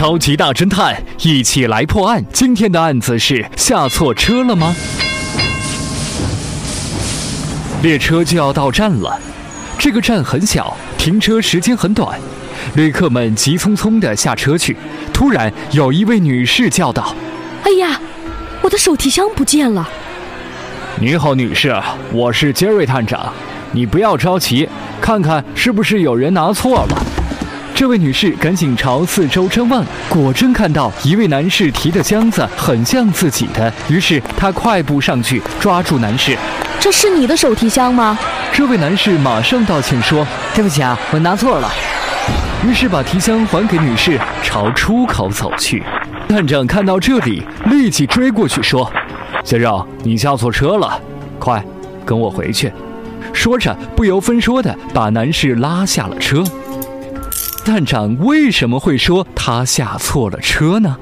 超级大侦探一起来破案。今天的案子是下错车了吗？列车就要到站了，这个站很小，停车时间很短，旅客们急匆匆地下车去。突然，有一位女士叫道：“哎呀，我的手提箱不见了！”你好，女士，我是杰瑞探长，你不要着急，看看是不是有人拿错了。这位女士赶紧朝四周张望，果真看到一位男士提的箱子很像自己的，于是她快步上去抓住男士：“这是你的手提箱吗？”这位男士马上道歉说：“对不起啊，我拿错了。”于是把提箱还给女士，朝出口走去。探长看到这里，立即追过去说：“先生，你下错车了，快跟我回去。”说着，不由分说的把男士拉下了车。探长为什么会说他下错了车呢？